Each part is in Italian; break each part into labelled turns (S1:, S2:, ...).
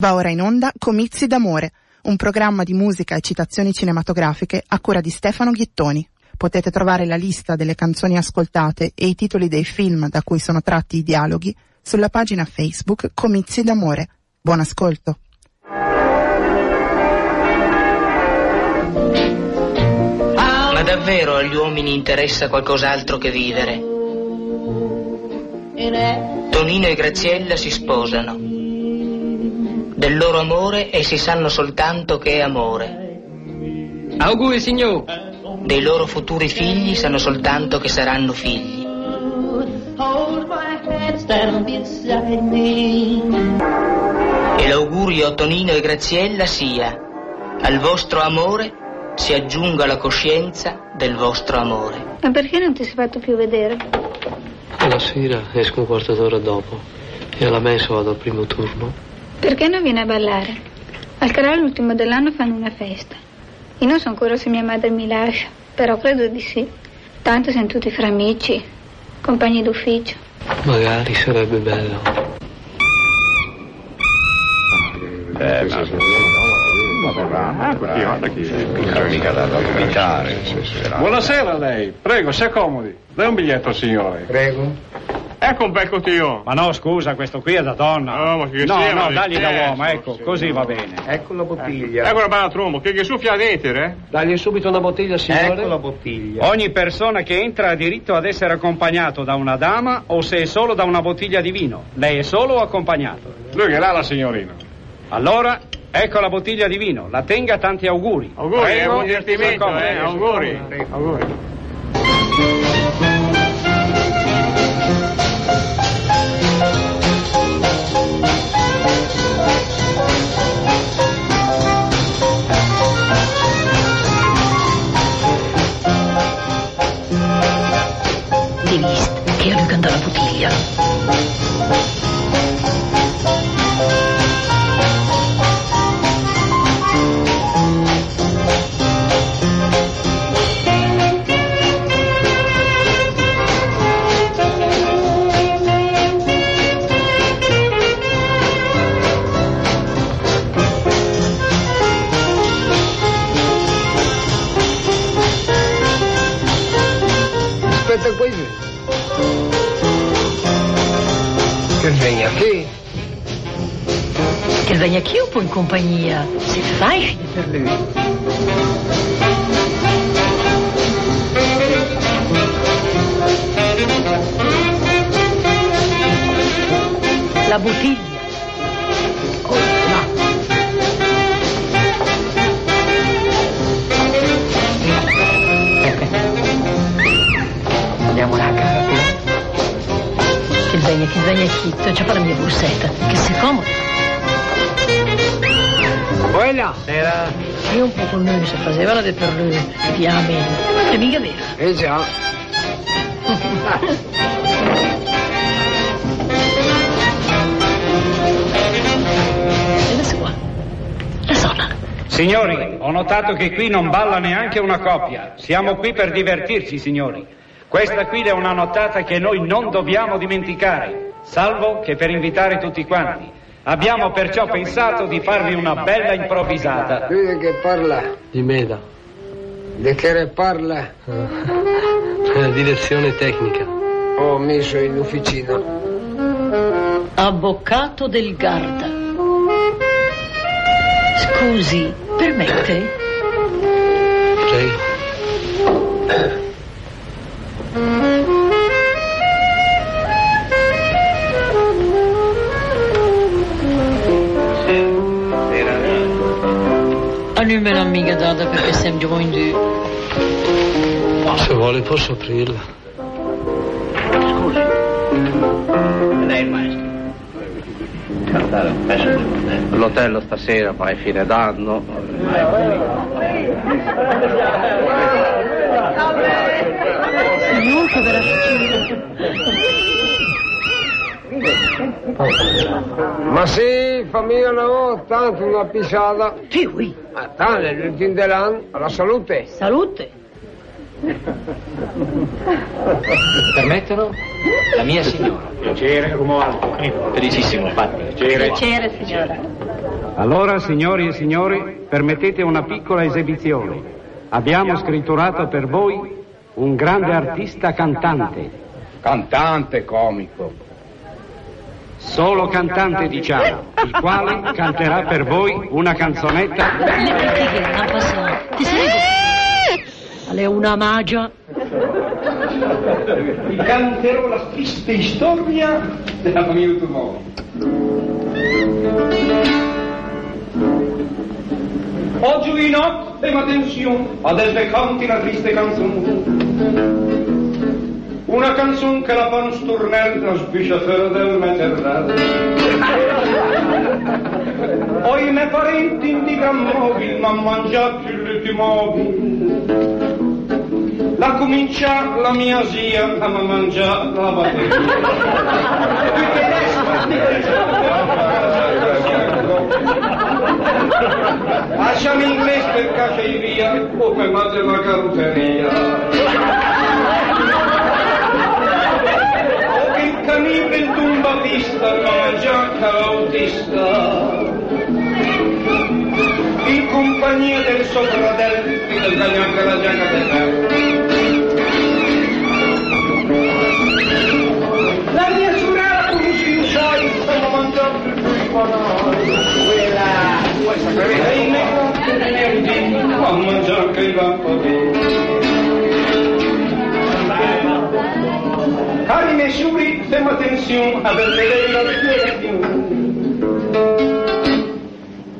S1: Va ora in onda Comizi d'amore, un programma di musica e citazioni cinematografiche a cura di Stefano Ghittoni. Potete trovare la lista delle canzoni ascoltate e i titoli dei film da cui sono tratti i dialoghi sulla pagina Facebook Comizi d'amore. Buon ascolto.
S2: Ma davvero agli uomini interessa qualcos'altro che vivere? Tonino e Graziella si sposano. Del loro amore essi sanno soltanto che è amore.
S3: Auguri, signor.
S2: Dei loro futuri figli sanno soltanto che saranno figli. E l'augurio a Tonino e Graziella sia al vostro amore si aggiunga la coscienza del vostro amore.
S4: Ma perché non ti sei fatto più vedere?
S5: Alla sera esco un quarto d'ora dopo e alla messa vado al primo turno.
S4: Perché non vieni a ballare? Al canale l'ultimo dell'anno fanno una festa. Io non so ancora se mia madre mi lascia, però credo di sì. Tanto siamo tutti fra amici, compagni d'ufficio.
S5: Magari sarebbe bello.
S6: Eh, ma... mica da cominciare.
S7: Buonasera a lei, prego, si accomodi. Dai un biglietto al signore.
S6: Prego.
S7: Ecco un bel cotillon.
S8: Ma no, scusa, questo qui è da donna.
S7: No, ma che
S8: no,
S7: sia,
S8: no, dagli da uomo, ecco,
S7: sì.
S8: così va bene.
S6: Ecco la bottiglia.
S7: Ecco la bella trombo, che, che soffia l'etere, eh?
S5: Dagli subito una bottiglia, signore.
S6: Ecco la bottiglia.
S8: Ogni persona che entra ha diritto ad essere accompagnato da una dama o se è solo da una bottiglia di vino. Lei è solo o accompagnato?
S7: Lui che l'ha la signorina.
S8: Allora, ecco la bottiglia di vino. La tenga tanti auguri.
S7: Auguri, è
S8: Prego,
S7: buon divertimento,
S8: si accomodi.
S7: eh? Auguri. Auguri.
S9: Andava la bottiglia? In compagnia. C'est facile per lui. La bottiglia. Oh, no.
S2: Andiamo là, cara.
S9: Che venga, che venga chitto. C'è per la mia borsetta. Che sei comodo.
S6: Quella?
S8: Era...
S9: Io un po' con lui si facevano di per lui. Piamente. È mica vero.
S6: Eh già.
S8: Signori, ho notato che qui non balla neanche una coppia. Siamo qui per divertirci, signori. Questa qui è una nottata che noi non dobbiamo dimenticare, salvo che per invitare tutti quanti. Abbiamo perciò pensato di farvi una bella improvvisata.
S6: Lui di che parla?
S5: Di Meda.
S6: Di che ne parla?
S5: La direzione tecnica.
S6: Ho messo in officina.
S9: Avvocato del Garda. Scusi, permette?
S5: Prego.
S9: me l'ha mica data perché siamo già in due.
S5: Se vuole posso aprirla.
S3: Lei il maestro.
S10: L'hotel stasera poi fine d'anno.
S9: Signor, che vera
S6: Ma sì, famiglia no, tanto una pisciata.
S9: Sì, oui.
S6: Ma tale, l'ultimo dell'anno, alla salute.
S9: Salute.
S3: Permettono? La mia signora.
S7: Piacere, Romualdo.
S3: Felicissimo, infatti.
S7: Piacere.
S4: Piacere, signora.
S8: Allora, signori e signori, permettete una piccola esibizione. Abbiamo scritturato per voi un grande artista cantante.
S6: Cantante comico.
S8: Solo cantante, diciamo, il quale canterà per voi una canzonetta.
S9: Le pratiche non possono. Ti. Lei è una magia.
S11: Vi canterò la triste storia della famiglia automobile. Oggi di notte, ma attenzione, adesso canti una triste canzone. Una canzone che la fa un stornello, sbiciatore del maternello. Poi i miei parenti in di gran mobile, ma mangiato più l'ultimo La comincia la mia zia a mangiare la batteria. Lasciami inglese per caccia via, come mangia la carrozzeria. L'autista in compagnia del suo fratello del giacca del La mia sorella come si sai stava mangiando il panale quella questa prevede in me a mangiare che va Cari mesuri, fem atención a ver la spiegazione.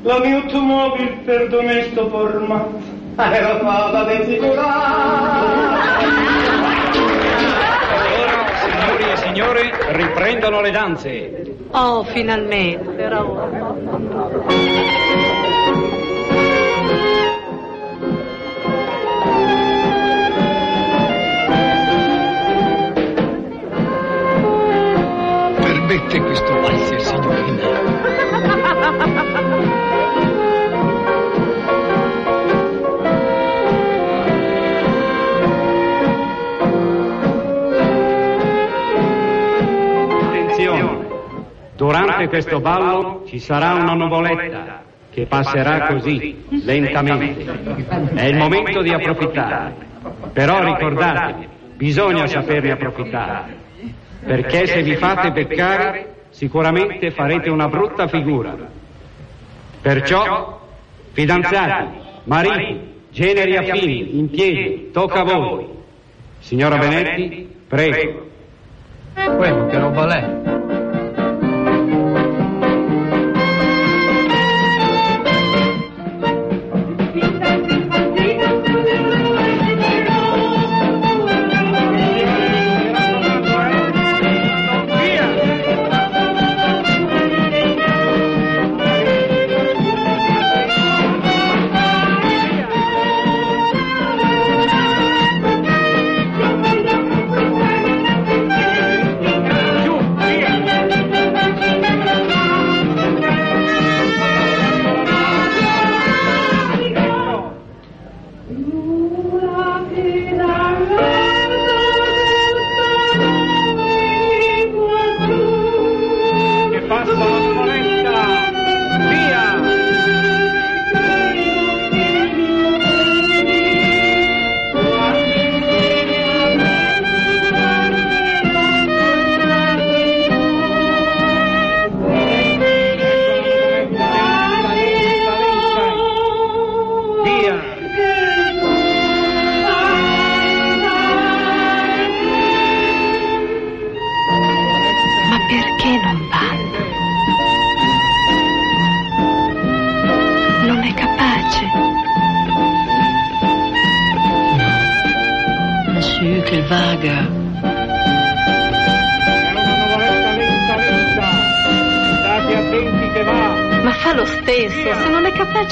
S11: La mia automobile per domesto formato era fatta di sicurare.
S8: Signori e signore, riprendono le danze.
S9: Oh, finalmente. Era ora.
S8: Durante questo ballo ci sarà una nuvoletta che passerà così, lentamente. È il momento di approfittare. Però ricordatevi, bisogna saperne approfittare. Perché se vi fate peccare, sicuramente farete una brutta figura. Perciò, fidanzati, mariti, generi affini, in piedi, tocca a voi. Signora Benetti, prego.
S3: Quello che roba lei.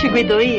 S4: Non è capace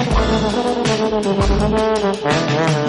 S8: Thank you.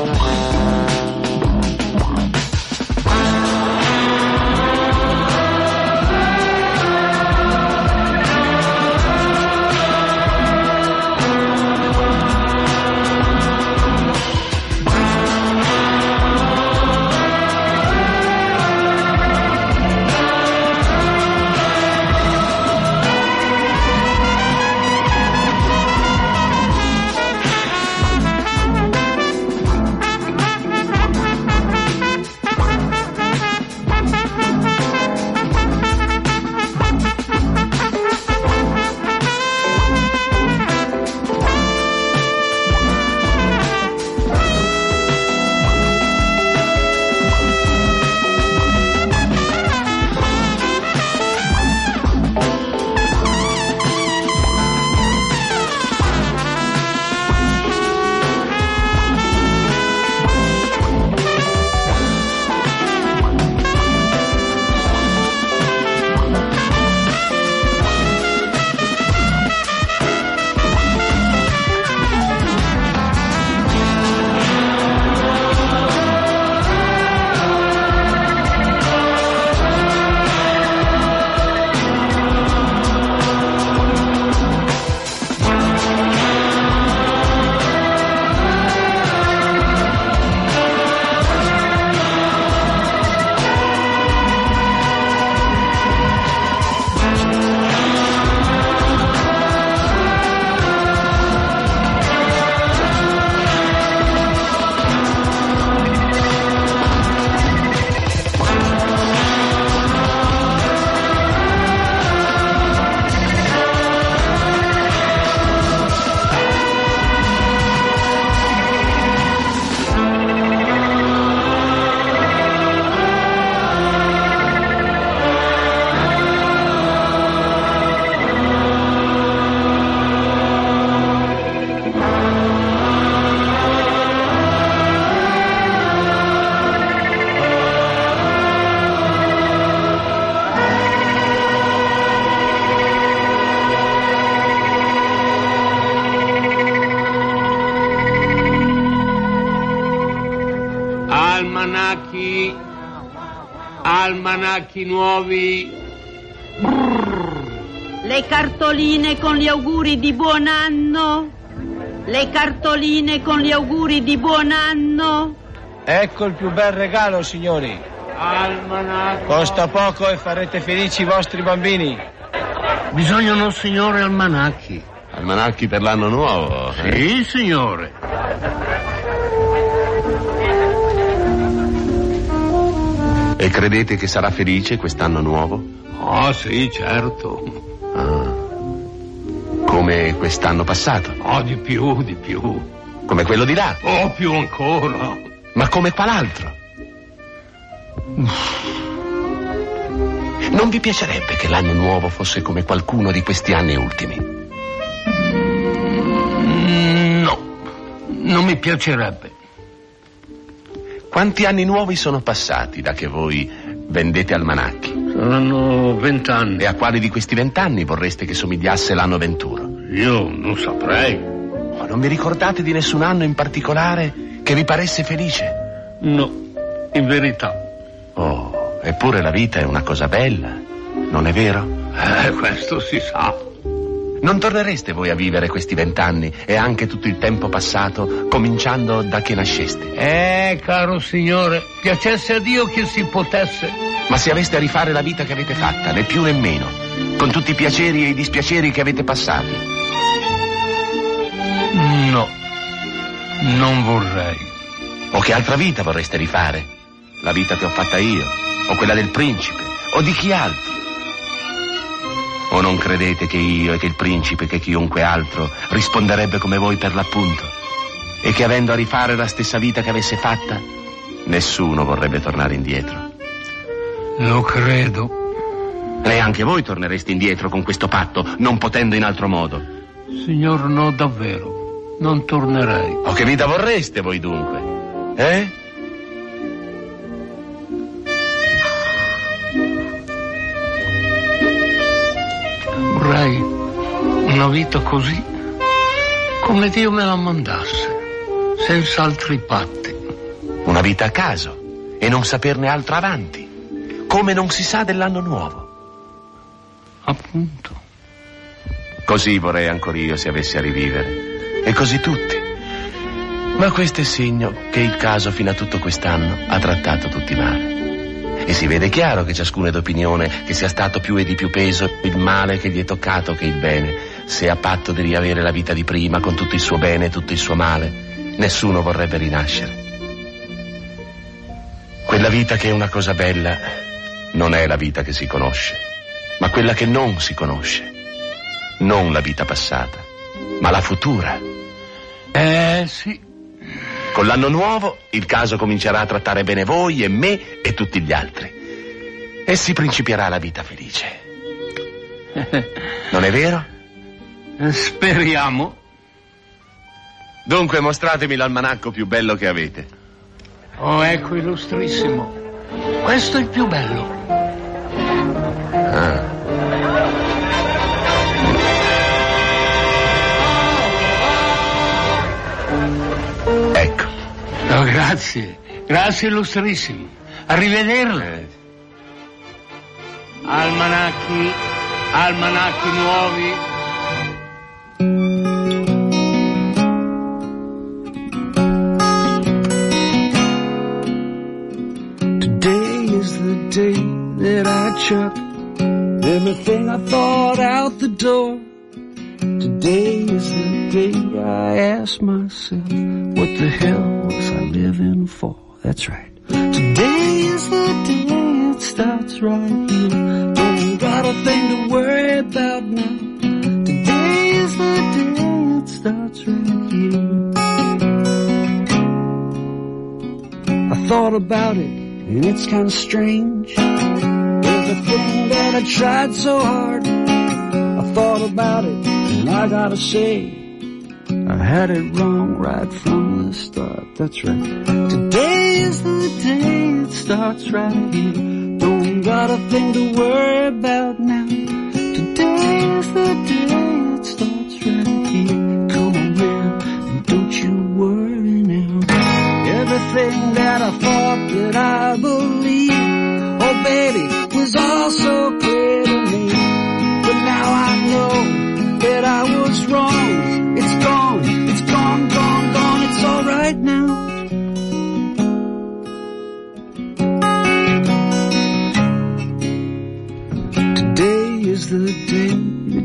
S12: Almanacchi nuovi.
S13: Le cartoline con gli auguri di buon anno. Le cartoline con gli auguri di buon anno.
S14: Ecco il più bel regalo, signori.
S12: Almanacco.
S14: Costa poco e farete felici i vostri bambini.
S12: Bisognano, signore, almanacchi.
S15: Almanacchi per l'anno nuovo? eh?
S12: Sì, signore.
S15: E credete che sarà felice quest'anno nuovo?
S12: Oh, sì, certo.
S15: Come quest'anno passato?
S12: Oh, di più, di più.
S15: Come quello di là?
S12: Oh, più ancora.
S15: Ma come qual'altro? Non vi piacerebbe che l'anno nuovo fosse come qualcuno di questi anni ultimi?
S12: Mm, No, non mi piacerebbe.
S15: Quanti anni nuovi sono passati da che voi vendete almanacchi?
S12: Saranno vent'anni.
S15: E a quali di questi vent'anni vorreste che somigliasse l'anno venturo?
S12: Io non saprei.
S15: Oh, non vi ricordate di nessun anno in particolare che vi paresse felice?
S12: No, in verità.
S15: Oh, eppure la vita è una cosa bella, non è vero?
S12: Eh, questo si sa.
S15: Non tornereste voi a vivere questi vent'anni e anche tutto il tempo passato, cominciando da che nasceste?
S12: Eh, caro signore, piacesse a Dio che si potesse.
S15: Ma se aveste a rifare la vita che avete fatta, né più né meno, con tutti i piaceri e i dispiaceri che avete passati,
S12: No, non vorrei.
S15: o che altra vita vorreste rifare? La vita che ho fatta io, o quella del principe, o di chi altro? O non credete che io e che il principe, che chiunque altro, risponderebbe come voi per l'appunto? E che avendo a rifare la stessa vita che avesse fatta, nessuno vorrebbe tornare indietro?
S12: Lo credo.
S15: Neanche voi tornereste indietro con questo patto, non potendo in altro modo.
S12: Signor, no, davvero. Non tornerei.
S15: O che vita vorreste voi dunque? Eh?
S12: Una vita così, come Dio me la mandasse, senza altri patti.
S15: Una vita a caso e non saperne altro avanti, come non si sa dell'anno nuovo.
S12: Appunto.
S15: Così vorrei ancora io se avessi a rivivere. E così tutti. Ma questo è segno che il caso fino a tutto quest'anno ha trattato tutti male. E si vede chiaro che ciascuno è d'opinione che sia stato più e di più peso il male che gli è toccato che il bene. Se a patto di riavere la vita di prima con tutto il suo bene e tutto il suo male, nessuno vorrebbe rinascere. Quella vita che è una cosa bella non è la vita che si conosce, ma quella che non si conosce. Non la vita passata, ma la futura.
S12: Eh sì.
S15: Con l'anno nuovo il caso comincerà a trattare bene voi e me e tutti gli altri. E si principierà la vita felice. Non è vero?
S12: Speriamo.
S15: Dunque mostratemi l'almanacco più bello che avete.
S12: Oh, ecco, illustrissimo. Questo è il più bello.
S15: Ah. Ecco.
S12: Oh, grazie. Grazie, illustrissimo. Arrivederla. Almanacchi, almanacchi nuovi.
S16: Everything I thought out the door. Today is the day I ask myself, what the hell was I living for? That's right. Today is the day it starts right here. Don't got a thing to worry about now. Today is the day it starts right here. I thought about it, and it's kinda strange. I tried so hard, I thought about it, and I gotta say, I had it wrong right from the start. That's right. Today is the day it starts right here. Don't got a thing to worry about now. Today is the day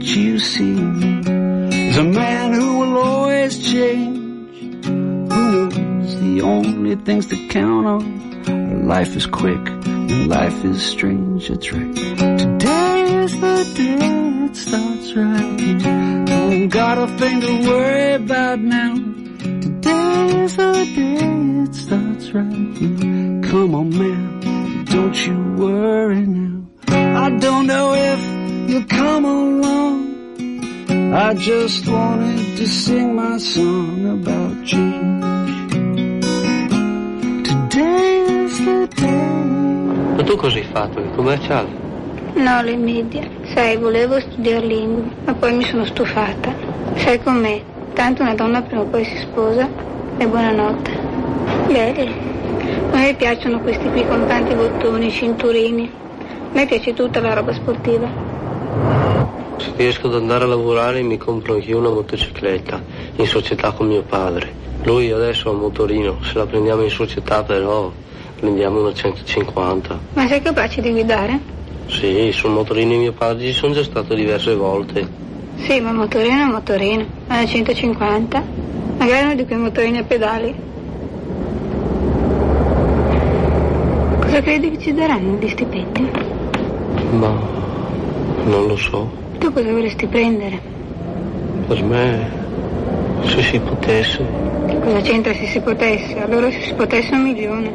S16: you see is a man who will always change. Who knows the only things to count on? Life is quick and life is strange. That's right. Today is the day it starts right. Don't got a thing to worry about now. Today is the day it starts right. Come on, man, don't you worry now. I don't know if you'll come along. I just wanted to sing my song about change. Today is the day.
S5: Ma tu cosa hai fatto? Il commerciale?
S4: No, le medie. Sai, volevo studiare lingue, ma poi mi sono stufata. Sai com'è? Tanto una donna prima o poi si sposa e buonanotte. Belli. A me piacciono questi qui con tanti bottoni, cinturini. A me piace tutta la roba sportiva.
S5: Se riesco ad andare a lavorare mi compro anch'io una motocicletta, in società con mio padre. Lui adesso ha un motorino, se la prendiamo in società però prendiamo una 150.
S4: Ma sei capace di guidare?
S5: Sì, sul motorino di mio padre ci sono già stato diverse volte.
S4: Sì, ma motorino è un motorino. È una 150. Magari uno di quei motorini a pedali. Cosa credi che ci daranno di stipendi?
S5: Ma non lo so.
S4: Tu cosa vorresti prendere?
S5: Per me, se si potesse.
S4: Cosa c'entra se si potesse? Allora se si potesse un milione.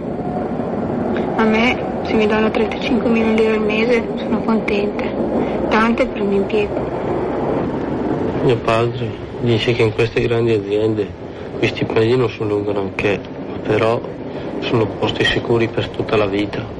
S4: A me, se mi danno 35 mila lire al mese, sono contenta. Tante per un impiego.
S5: Mio padre dice che in queste grandi aziende gli stipendi non sono un granché, ma però sono posti sicuri per tutta la vita.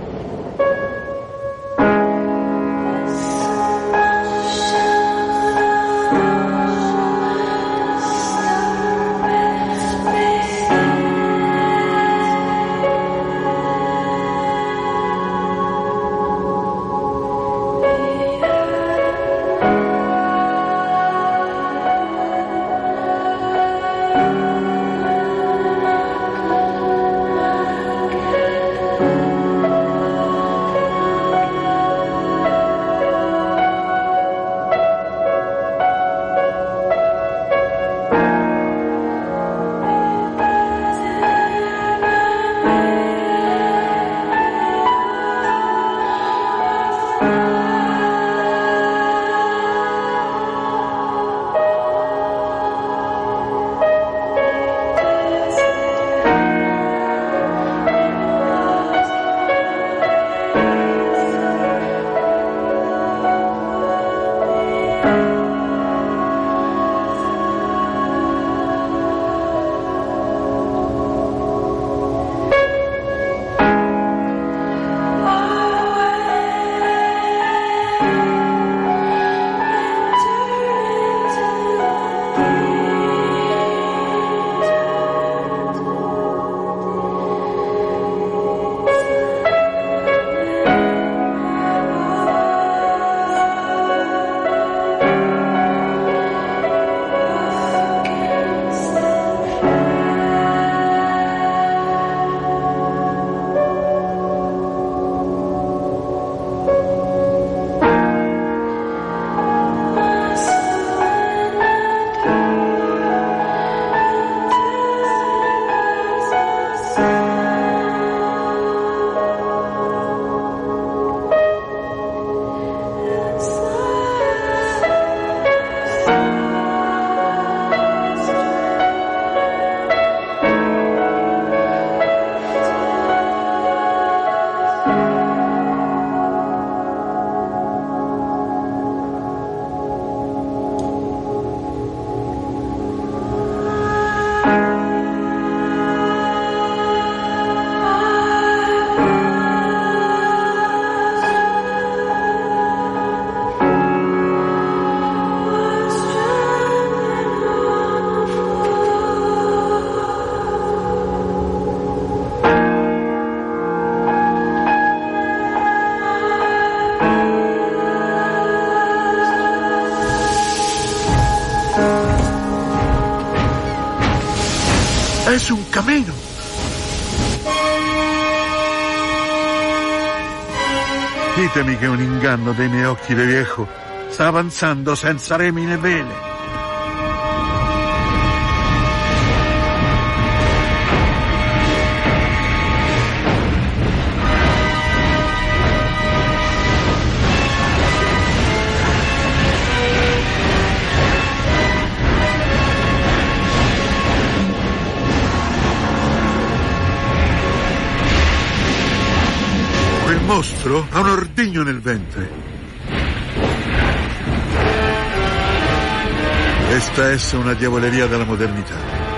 S12: che un inganno dei miei occhi di viejo sta avanzando senza remi né vele.
S17: ha un Questa essa una diavoleria della modernità.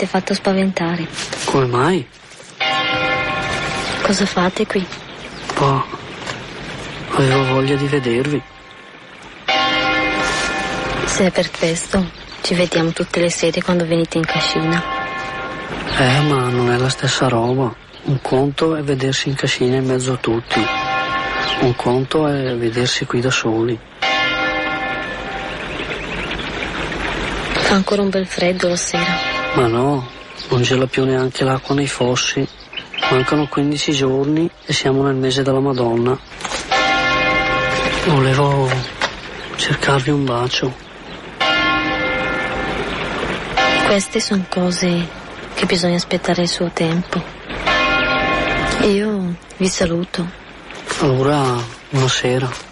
S18: Avete fatto spaventare.
S19: Come mai?
S18: Cosa fate qui?
S19: Oh, avevo voglia di vedervi.
S18: Se è per questo, ci vediamo tutte le sere quando venite in cascina.
S19: Eh, ma non è la stessa roba. Un conto è vedersi in cascina in mezzo a tutti. Un conto è vedersi qui da soli.
S18: Fa ancora un bel freddo la sera.
S19: Ma no, non gela più neanche l'acqua nei fossi. Mancano 15 giorni e siamo nel mese della Madonna. Volevo cercarvi un bacio.
S18: Queste sono cose che bisogna aspettare il suo tempo. Io vi saluto.
S19: Allora, buonasera.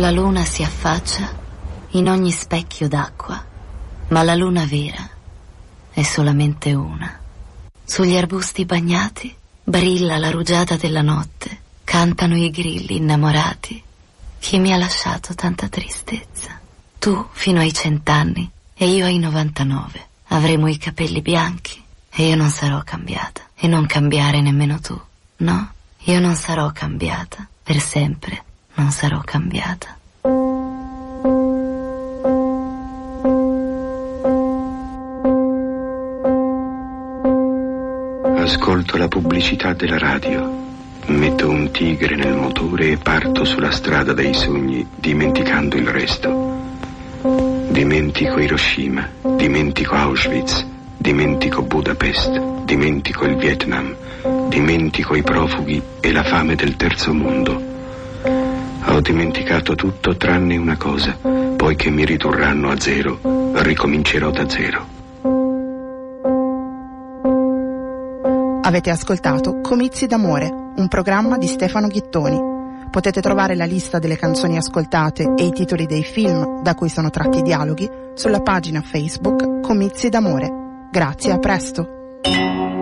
S20: La luna si affaccia in ogni specchio d'acqua, ma la luna vera è solamente una. Sugli arbusti bagnati brilla la rugiada della notte, cantano i grilli innamorati. Chi mi ha lasciato tanta tristezza? Tu fino ai cent'anni e io ai 99. Avremo i capelli bianchi e io non sarò cambiata. E non cambiare nemmeno tu, no? Io non sarò cambiata. Per sempre non sarò cambiata.
S21: Ascolto la pubblicità della radio. Metto un tigre nel motore e parto sulla strada dei sogni, dimenticando il resto. Dimentico Hiroshima, dimentico Auschwitz, dimentico Budapest, dimentico il Vietnam, dimentico i profughi e la fame del terzo mondo. Ho dimenticato tutto tranne una cosa, poiché mi ridurranno a zero, ricomincerò da zero.
S1: Avete ascoltato Comizi d'amore, un programma di Stefano Ghittoni. Potete trovare la lista delle canzoni ascoltate e i titoli dei film da cui sono tratti i dialoghi sulla pagina Facebook Comizi d'amore. Grazie, a presto.